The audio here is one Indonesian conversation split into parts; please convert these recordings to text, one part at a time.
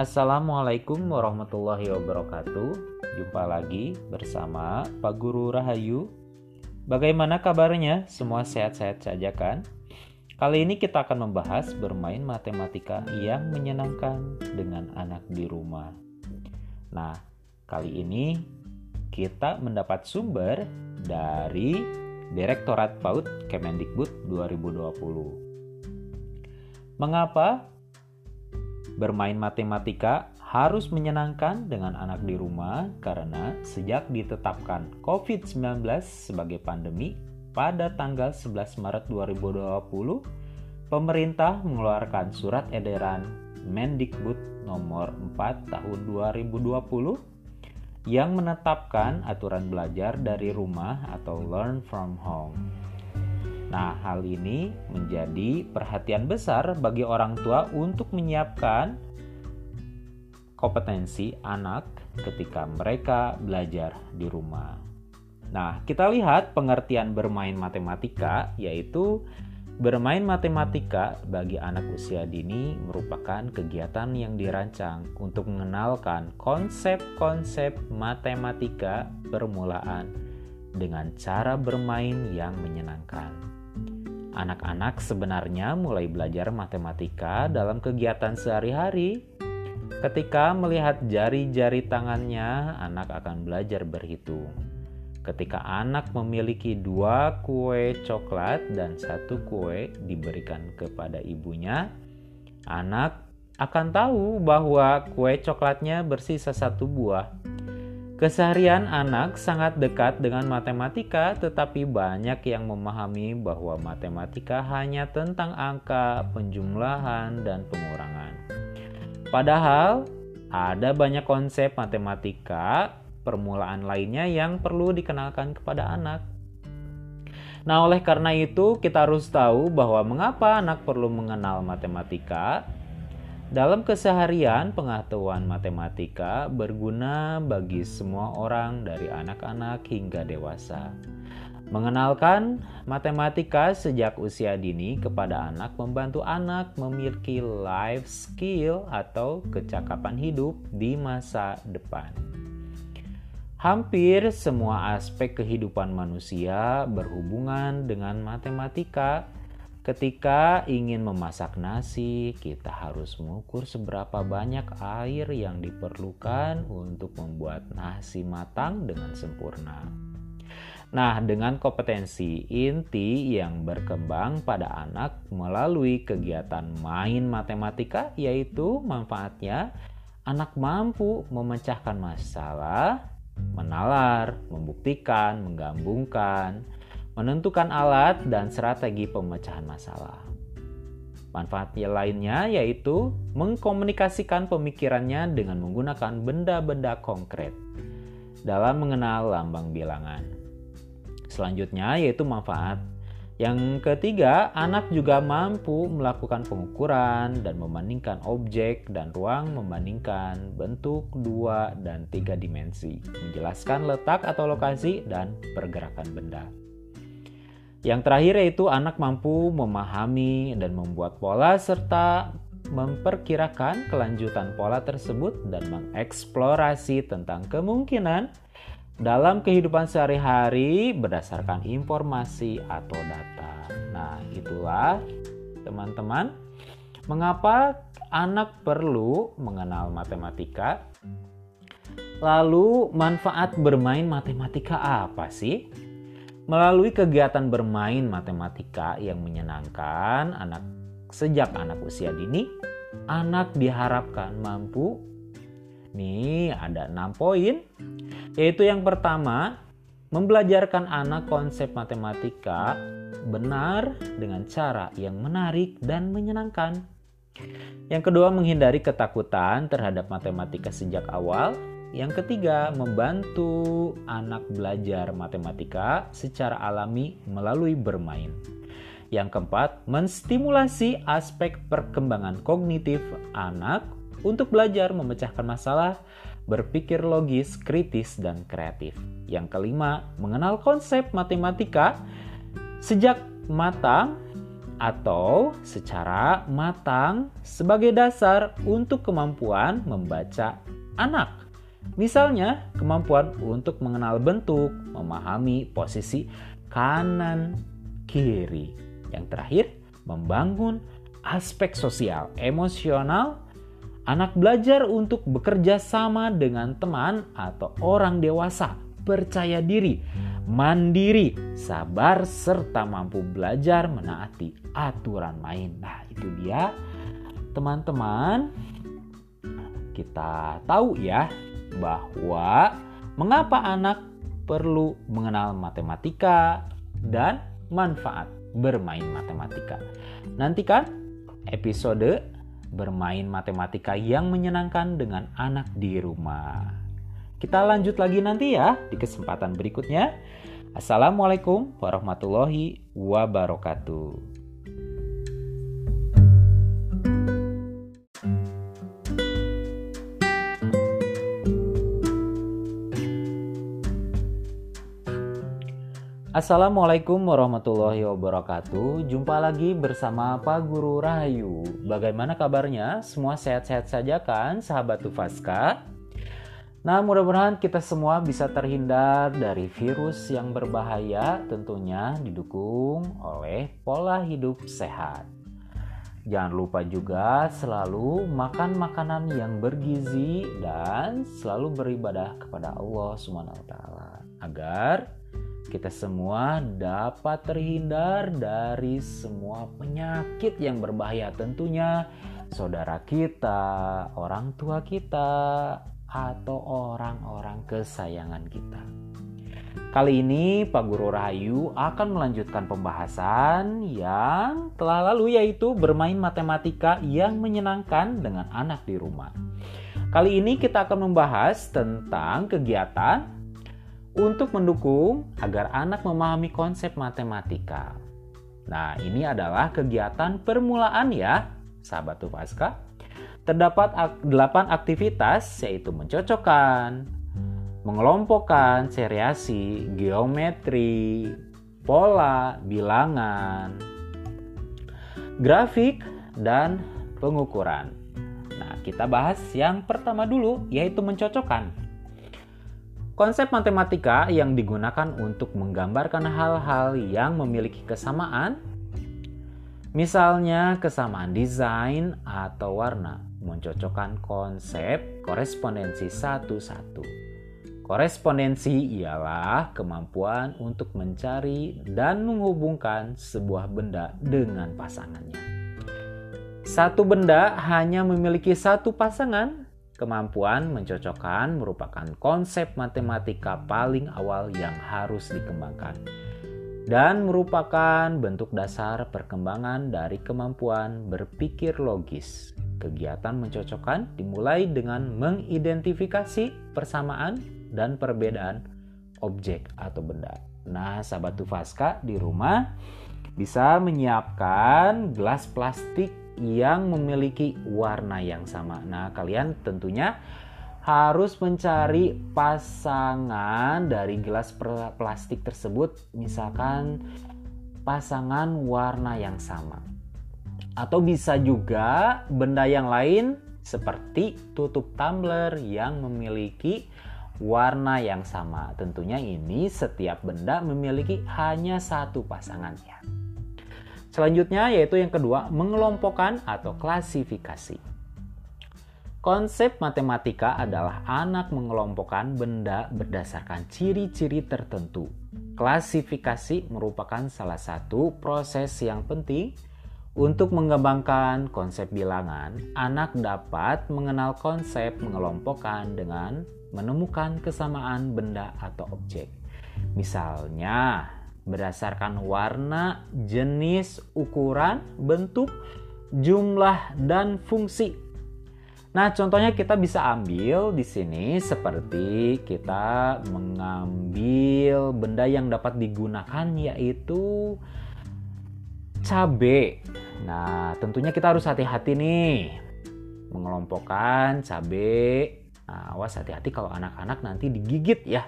Assalamualaikum warahmatullahi wabarakatuh. Jumpa lagi bersama Pak Guru Rahayu. Bagaimana kabarnya? Semua sehat-sehat saja kan? Kali ini kita akan membahas bermain matematika yang menyenangkan dengan anak di rumah. Nah, kali ini kita mendapat sumber dari Direktorat PAUD Kemendikbud 2020. Mengapa Bermain matematika harus menyenangkan dengan anak di rumah karena sejak ditetapkan COVID-19 sebagai pandemi pada tanggal 11 Maret 2020, pemerintah mengeluarkan surat edaran Mendikbud nomor 4 tahun 2020 yang menetapkan aturan belajar dari rumah atau learn from home. Nah, hal ini menjadi perhatian besar bagi orang tua untuk menyiapkan kompetensi anak ketika mereka belajar di rumah. Nah, kita lihat pengertian bermain matematika, yaitu bermain matematika bagi anak usia dini merupakan kegiatan yang dirancang untuk mengenalkan konsep-konsep matematika permulaan dengan cara bermain yang menyenangkan. Anak-anak sebenarnya mulai belajar matematika dalam kegiatan sehari-hari. Ketika melihat jari-jari tangannya, anak akan belajar berhitung. Ketika anak memiliki dua kue coklat dan satu kue diberikan kepada ibunya, anak akan tahu bahwa kue coklatnya bersisa satu buah Keseharian anak sangat dekat dengan matematika, tetapi banyak yang memahami bahwa matematika hanya tentang angka, penjumlahan, dan pengurangan. Padahal, ada banyak konsep matematika permulaan lainnya yang perlu dikenalkan kepada anak. Nah, oleh karena itu, kita harus tahu bahwa mengapa anak perlu mengenal matematika dalam keseharian, pengetahuan matematika berguna bagi semua orang dari anak-anak hingga dewasa. Mengenalkan matematika sejak usia dini kepada anak membantu anak memiliki life skill atau kecakapan hidup di masa depan. Hampir semua aspek kehidupan manusia berhubungan dengan matematika Ketika ingin memasak nasi, kita harus mengukur seberapa banyak air yang diperlukan untuk membuat nasi matang dengan sempurna. Nah, dengan kompetensi inti yang berkembang pada anak melalui kegiatan main matematika, yaitu manfaatnya anak mampu memecahkan masalah, menalar, membuktikan, menggabungkan, menentukan alat dan strategi pemecahan masalah. Manfaatnya lainnya yaitu mengkomunikasikan pemikirannya dengan menggunakan benda-benda konkret dalam mengenal lambang bilangan. Selanjutnya yaitu manfaat yang ketiga, anak juga mampu melakukan pengukuran dan membandingkan objek dan ruang membandingkan bentuk dua dan tiga dimensi, menjelaskan letak atau lokasi dan pergerakan benda. Yang terakhir yaitu anak mampu memahami dan membuat pola serta memperkirakan kelanjutan pola tersebut dan mengeksplorasi tentang kemungkinan dalam kehidupan sehari-hari berdasarkan informasi atau data. Nah, itulah teman-teman mengapa anak perlu mengenal matematika. Lalu manfaat bermain matematika apa sih? Melalui kegiatan bermain matematika yang menyenangkan anak sejak anak usia dini, anak diharapkan mampu. Nih ada 6 poin. Yaitu yang pertama Membelajarkan anak konsep matematika benar dengan cara yang menarik dan menyenangkan. Yang kedua menghindari ketakutan terhadap matematika sejak awal yang ketiga, membantu anak belajar matematika secara alami melalui bermain. Yang keempat, menstimulasi aspek perkembangan kognitif anak untuk belajar memecahkan masalah, berpikir logis, kritis, dan kreatif. Yang kelima, mengenal konsep matematika sejak matang atau secara matang sebagai dasar untuk kemampuan membaca anak. Misalnya, kemampuan untuk mengenal bentuk, memahami posisi kanan, kiri. Yang terakhir, membangun aspek sosial, emosional. Anak belajar untuk bekerja sama dengan teman atau orang dewasa, percaya diri, mandiri, sabar, serta mampu belajar menaati aturan main. Nah, itu dia teman-teman. Kita tahu ya bahwa mengapa anak perlu mengenal matematika dan manfaat bermain matematika. Nantikan episode bermain matematika yang menyenangkan dengan anak di rumah. Kita lanjut lagi nanti ya di kesempatan berikutnya. Assalamualaikum warahmatullahi wabarakatuh. Assalamualaikum warahmatullahi wabarakatuh. Jumpa lagi bersama Pak Guru Rahayu. Bagaimana kabarnya? Semua sehat-sehat saja kan, sahabat Tufaska? Nah, mudah-mudahan kita semua bisa terhindar dari virus yang berbahaya, tentunya didukung oleh pola hidup sehat. Jangan lupa juga selalu makan makanan yang bergizi dan selalu beribadah kepada Allah SWT agar kita semua dapat terhindar dari semua penyakit yang berbahaya tentunya saudara kita, orang tua kita, atau orang-orang kesayangan kita. Kali ini Pak Guru Rahayu akan melanjutkan pembahasan yang telah lalu yaitu bermain matematika yang menyenangkan dengan anak di rumah. Kali ini kita akan membahas tentang kegiatan untuk mendukung agar anak memahami konsep matematika. Nah, ini adalah kegiatan permulaan ya, sahabat Tupaska. Terdapat 8 aktivitas yaitu mencocokkan, mengelompokkan, seriasi, geometri, pola, bilangan, grafik, dan pengukuran. Nah, kita bahas yang pertama dulu yaitu mencocokkan. Konsep matematika yang digunakan untuk menggambarkan hal-hal yang memiliki kesamaan, misalnya kesamaan desain atau warna mencocokkan konsep korespondensi satu-satu. Korespondensi ialah kemampuan untuk mencari dan menghubungkan sebuah benda dengan pasangannya. Satu benda hanya memiliki satu pasangan. Kemampuan mencocokkan merupakan konsep matematika paling awal yang harus dikembangkan dan merupakan bentuk dasar perkembangan dari kemampuan berpikir logis. Kegiatan mencocokkan dimulai dengan mengidentifikasi persamaan dan perbedaan objek atau benda. Nah, sahabat Tufaska di rumah bisa menyiapkan gelas plastik yang memiliki warna yang sama. Nah, kalian tentunya harus mencari pasangan dari gelas plastik tersebut, misalkan pasangan warna yang sama. Atau bisa juga benda yang lain seperti tutup tumbler yang memiliki warna yang sama. Tentunya ini setiap benda memiliki hanya satu pasangannya. Selanjutnya yaitu yang kedua, mengelompokkan atau klasifikasi. Konsep matematika adalah anak mengelompokkan benda berdasarkan ciri-ciri tertentu. Klasifikasi merupakan salah satu proses yang penting untuk mengembangkan konsep bilangan, anak dapat mengenal konsep mengelompokkan dengan menemukan kesamaan benda atau objek. Misalnya, berdasarkan warna, jenis, ukuran, bentuk, jumlah, dan fungsi. Nah, contohnya kita bisa ambil di sini seperti kita mengambil benda yang dapat digunakan yaitu cabai. Nah, tentunya kita harus hati-hati nih mengelompokkan cabai. Nah, awas hati-hati kalau anak-anak nanti digigit ya.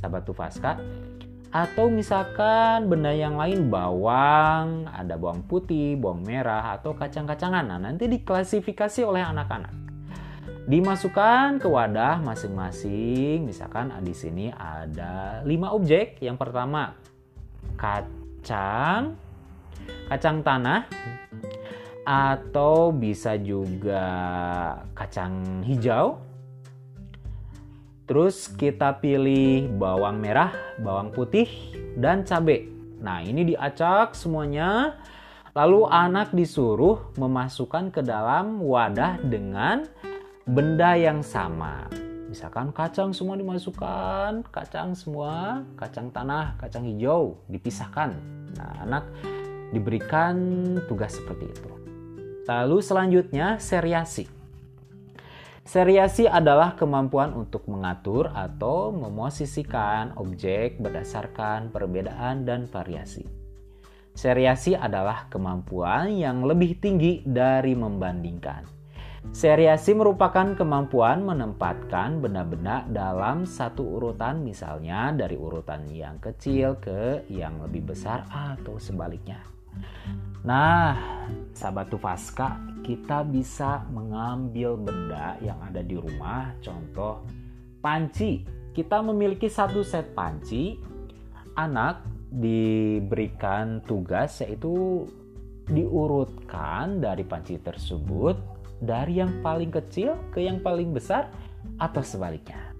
Sahabat Tufaska, atau misalkan benda yang lain bawang, ada bawang putih, bawang merah atau kacang-kacangan. Nah, nanti diklasifikasi oleh anak-anak. Dimasukkan ke wadah masing-masing. Misalkan di sini ada lima objek. Yang pertama kacang, kacang tanah, atau bisa juga kacang hijau. Terus kita pilih bawang merah, bawang putih, dan cabai. Nah, ini diacak semuanya. Lalu anak disuruh memasukkan ke dalam wadah dengan benda yang sama. Misalkan kacang semua dimasukkan, kacang semua, kacang tanah, kacang hijau dipisahkan. Nah, anak diberikan tugas seperti itu. Lalu selanjutnya seriasi. Seriasi adalah kemampuan untuk mengatur atau memosisikan objek berdasarkan perbedaan dan variasi. Seriasi adalah kemampuan yang lebih tinggi dari membandingkan. Seriasi merupakan kemampuan menempatkan benda-benda dalam satu urutan misalnya dari urutan yang kecil ke yang lebih besar atau sebaliknya. Nah, sahabat Tufaska, kita bisa mengambil benda yang ada di rumah, contoh panci. Kita memiliki satu set panci, anak diberikan tugas yaitu diurutkan dari panci tersebut dari yang paling kecil ke yang paling besar atau sebaliknya.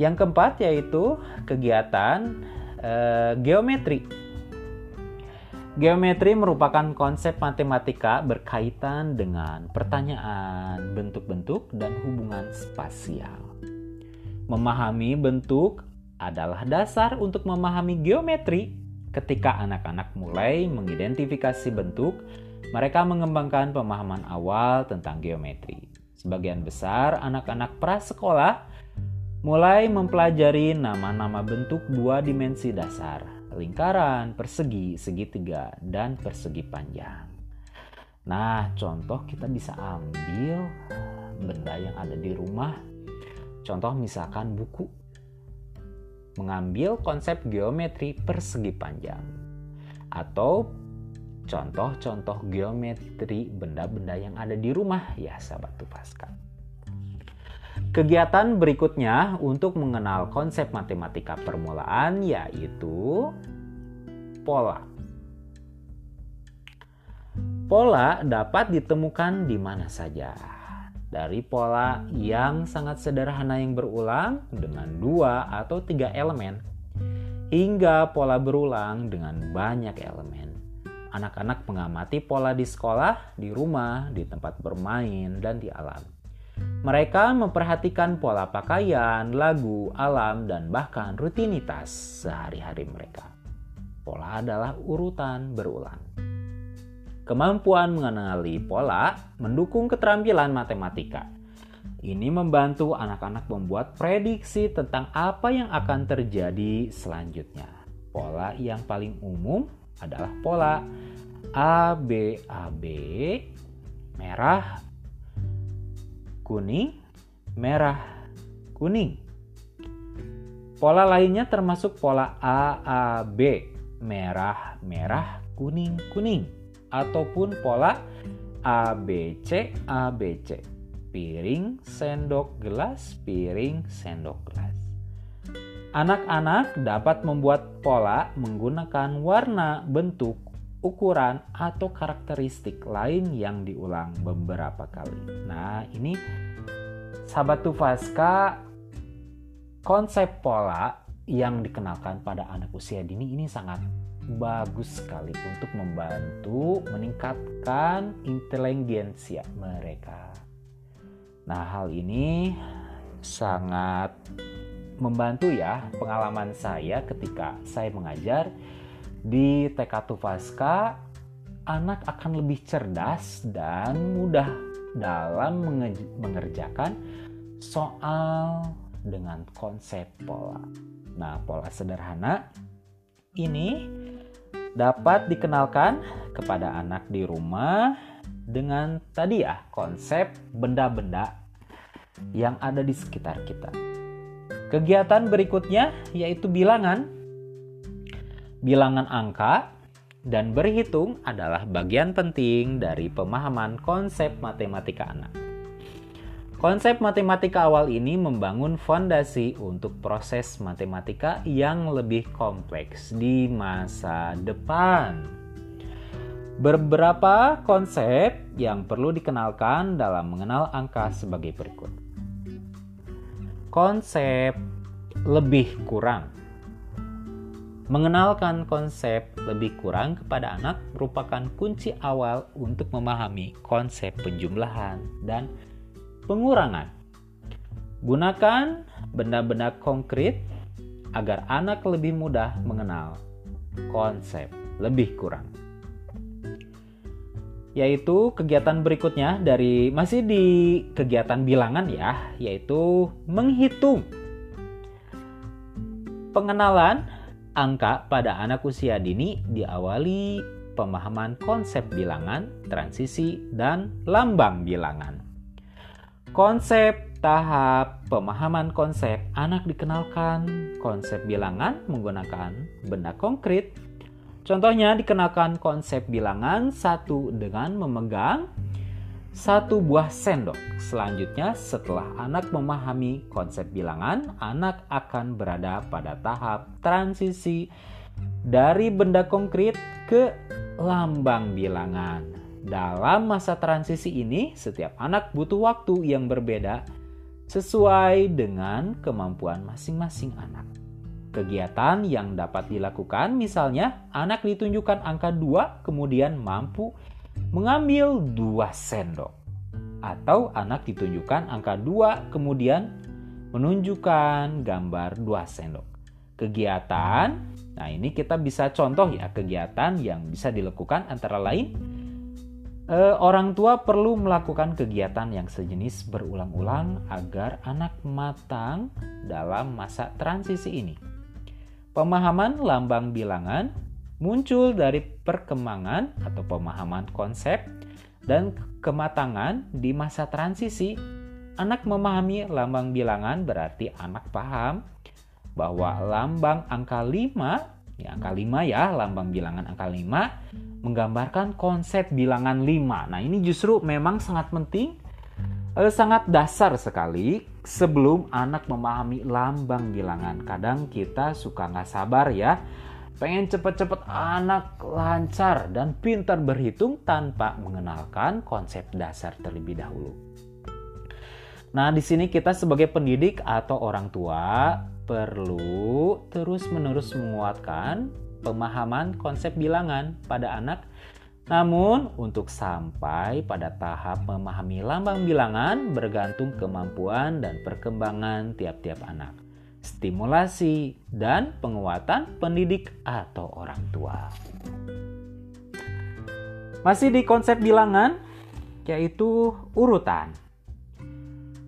Yang keempat yaitu kegiatan eh, geometri. Geometri merupakan konsep matematika berkaitan dengan pertanyaan, bentuk-bentuk, dan hubungan spasial. Memahami bentuk adalah dasar untuk memahami geometri ketika anak-anak mulai mengidentifikasi bentuk mereka mengembangkan pemahaman awal tentang geometri. Sebagian besar anak-anak prasekolah mulai mempelajari nama-nama bentuk dua dimensi dasar, lingkaran, persegi, segitiga, dan persegi panjang. Nah, contoh kita bisa ambil benda yang ada di rumah. Contoh misalkan buku. Mengambil konsep geometri persegi panjang. Atau contoh-contoh geometri benda-benda yang ada di rumah ya sahabat Tupaska. Kegiatan berikutnya untuk mengenal konsep matematika permulaan yaitu pola. Pola dapat ditemukan di mana saja. Dari pola yang sangat sederhana yang berulang dengan dua atau tiga elemen, hingga pola berulang dengan banyak elemen. Anak-anak mengamati pola di sekolah, di rumah, di tempat bermain, dan di alam. Mereka memperhatikan pola pakaian, lagu, alam, dan bahkan rutinitas sehari-hari mereka. Pola adalah urutan berulang. Kemampuan mengenali pola mendukung keterampilan matematika. Ini membantu anak-anak membuat prediksi tentang apa yang akan terjadi selanjutnya. Pola yang paling umum adalah pola A B merah kuning merah kuning. Pola lainnya termasuk pola A A B merah merah kuning kuning ataupun pola A B C A B C piring sendok gelas piring sendok gelas. Anak-anak dapat membuat pola menggunakan warna, bentuk, ukuran, atau karakteristik lain yang diulang beberapa kali. Nah, ini sahabat Tufaska konsep pola yang dikenalkan pada anak usia dini ini sangat bagus sekali untuk membantu meningkatkan inteligensia mereka. Nah, hal ini sangat membantu ya pengalaman saya ketika saya mengajar di TK Tufaska anak akan lebih cerdas dan mudah dalam mengerjakan soal dengan konsep pola. Nah, pola sederhana ini dapat dikenalkan kepada anak di rumah dengan tadi ya konsep benda-benda yang ada di sekitar kita. Kegiatan berikutnya yaitu bilangan. Bilangan angka dan berhitung adalah bagian penting dari pemahaman konsep matematika anak. Konsep matematika awal ini membangun fondasi untuk proses matematika yang lebih kompleks di masa depan. Beberapa konsep yang perlu dikenalkan dalam mengenal angka sebagai berikut. Konsep lebih kurang Mengenalkan konsep lebih kurang kepada anak merupakan kunci awal untuk memahami konsep penjumlahan dan pengurangan. Gunakan benda-benda konkret agar anak lebih mudah mengenal konsep lebih kurang. Yaitu kegiatan berikutnya dari masih di kegiatan bilangan ya, yaitu menghitung. Pengenalan angka pada anak usia dini diawali pemahaman konsep bilangan, transisi, dan lambang bilangan. Konsep tahap pemahaman konsep anak dikenalkan konsep bilangan menggunakan benda konkret. Contohnya dikenalkan konsep bilangan satu dengan memegang satu buah sendok. Selanjutnya, setelah anak memahami konsep bilangan, anak akan berada pada tahap transisi dari benda konkret ke lambang bilangan. Dalam masa transisi ini, setiap anak butuh waktu yang berbeda sesuai dengan kemampuan masing-masing anak. Kegiatan yang dapat dilakukan misalnya anak ditunjukkan angka 2 kemudian mampu mengambil dua sendok. Atau anak ditunjukkan angka dua kemudian menunjukkan gambar dua sendok. Kegiatan, nah ini kita bisa contoh ya kegiatan yang bisa dilakukan antara lain eh, orang tua perlu melakukan kegiatan yang sejenis berulang-ulang agar anak matang dalam masa transisi ini. Pemahaman lambang bilangan muncul dari perkembangan atau pemahaman konsep dan kematangan di masa transisi. Anak memahami lambang bilangan berarti anak paham bahwa lambang angka 5, ya angka 5 ya, lambang bilangan angka 5 menggambarkan konsep bilangan 5. Nah, ini justru memang sangat penting eh, sangat dasar sekali sebelum anak memahami lambang bilangan. Kadang kita suka nggak sabar ya Pengen cepet-cepet anak lancar dan pintar berhitung tanpa mengenalkan konsep dasar terlebih dahulu. Nah, di sini kita sebagai pendidik atau orang tua perlu terus-menerus menguatkan pemahaman konsep bilangan pada anak. Namun, untuk sampai pada tahap memahami lambang bilangan bergantung kemampuan dan perkembangan tiap-tiap anak stimulasi, dan penguatan pendidik atau orang tua. Masih di konsep bilangan, yaitu urutan.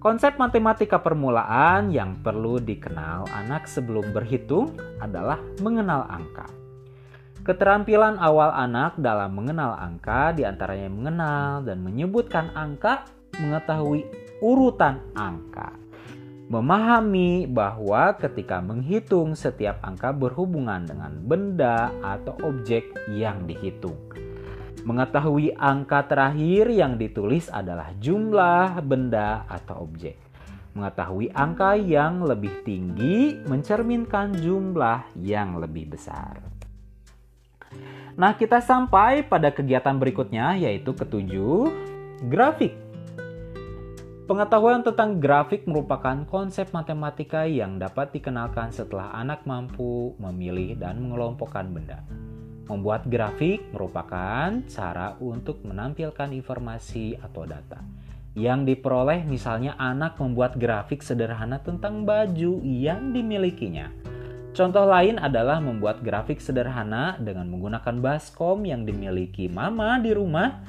Konsep matematika permulaan yang perlu dikenal anak sebelum berhitung adalah mengenal angka. Keterampilan awal anak dalam mengenal angka di antaranya mengenal dan menyebutkan angka, mengetahui urutan angka memahami bahwa ketika menghitung setiap angka berhubungan dengan benda atau objek yang dihitung. Mengetahui angka terakhir yang ditulis adalah jumlah benda atau objek. Mengetahui angka yang lebih tinggi mencerminkan jumlah yang lebih besar. Nah, kita sampai pada kegiatan berikutnya yaitu ketujuh, grafik. Pengetahuan tentang grafik merupakan konsep matematika yang dapat dikenalkan setelah anak mampu memilih dan mengelompokkan benda. Membuat grafik merupakan cara untuk menampilkan informasi atau data yang diperoleh misalnya anak membuat grafik sederhana tentang baju yang dimilikinya. Contoh lain adalah membuat grafik sederhana dengan menggunakan baskom yang dimiliki mama di rumah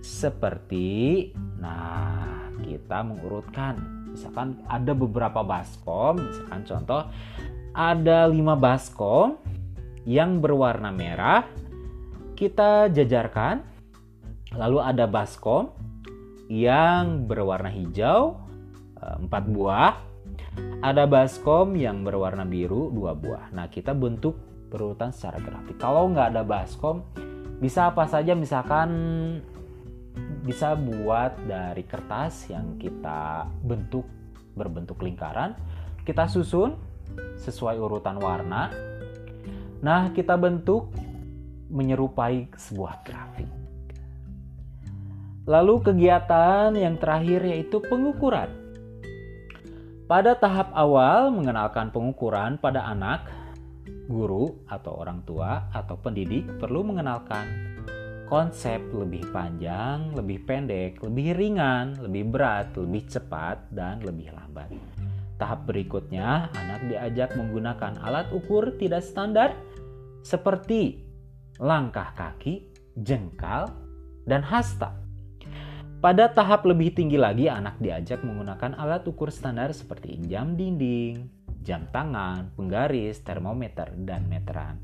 seperti nah kita mengurutkan misalkan ada beberapa baskom misalkan contoh ada lima baskom yang berwarna merah kita jajarkan lalu ada baskom yang berwarna hijau eh, empat buah Ada baskom yang berwarna biru dua buah. Nah kita bentuk berurutan secara grafik. Kalau nggak ada baskom, bisa apa saja misalkan bisa buat dari kertas yang kita bentuk berbentuk lingkaran, kita susun sesuai urutan warna. Nah, kita bentuk menyerupai sebuah grafik. Lalu kegiatan yang terakhir yaitu pengukuran. Pada tahap awal mengenalkan pengukuran pada anak, guru atau orang tua atau pendidik perlu mengenalkan konsep lebih panjang, lebih pendek, lebih ringan, lebih berat, lebih cepat, dan lebih lambat. Tahap berikutnya, anak diajak menggunakan alat ukur tidak standar seperti langkah kaki, jengkal, dan hasta. Pada tahap lebih tinggi lagi, anak diajak menggunakan alat ukur standar seperti jam dinding, jam tangan, penggaris, termometer, dan meteran.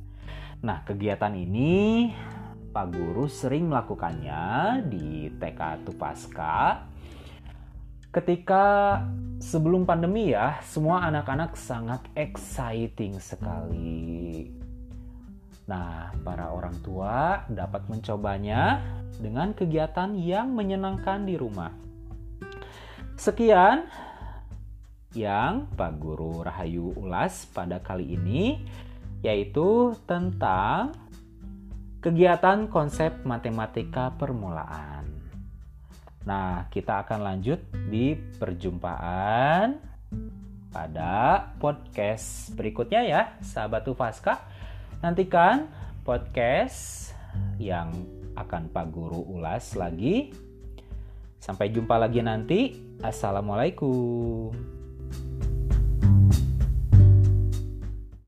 Nah, kegiatan ini Pak Guru sering melakukannya di TK Tupaska ketika sebelum pandemi ya, semua anak-anak sangat exciting sekali. Nah, para orang tua dapat mencobanya dengan kegiatan yang menyenangkan di rumah. Sekian yang Pak Guru Rahayu ulas pada kali ini yaitu tentang kegiatan konsep matematika permulaan. Nah, kita akan lanjut di perjumpaan pada podcast berikutnya ya, sahabat Tufaska. Nantikan podcast yang akan Pak Guru ulas lagi. Sampai jumpa lagi nanti. Assalamualaikum.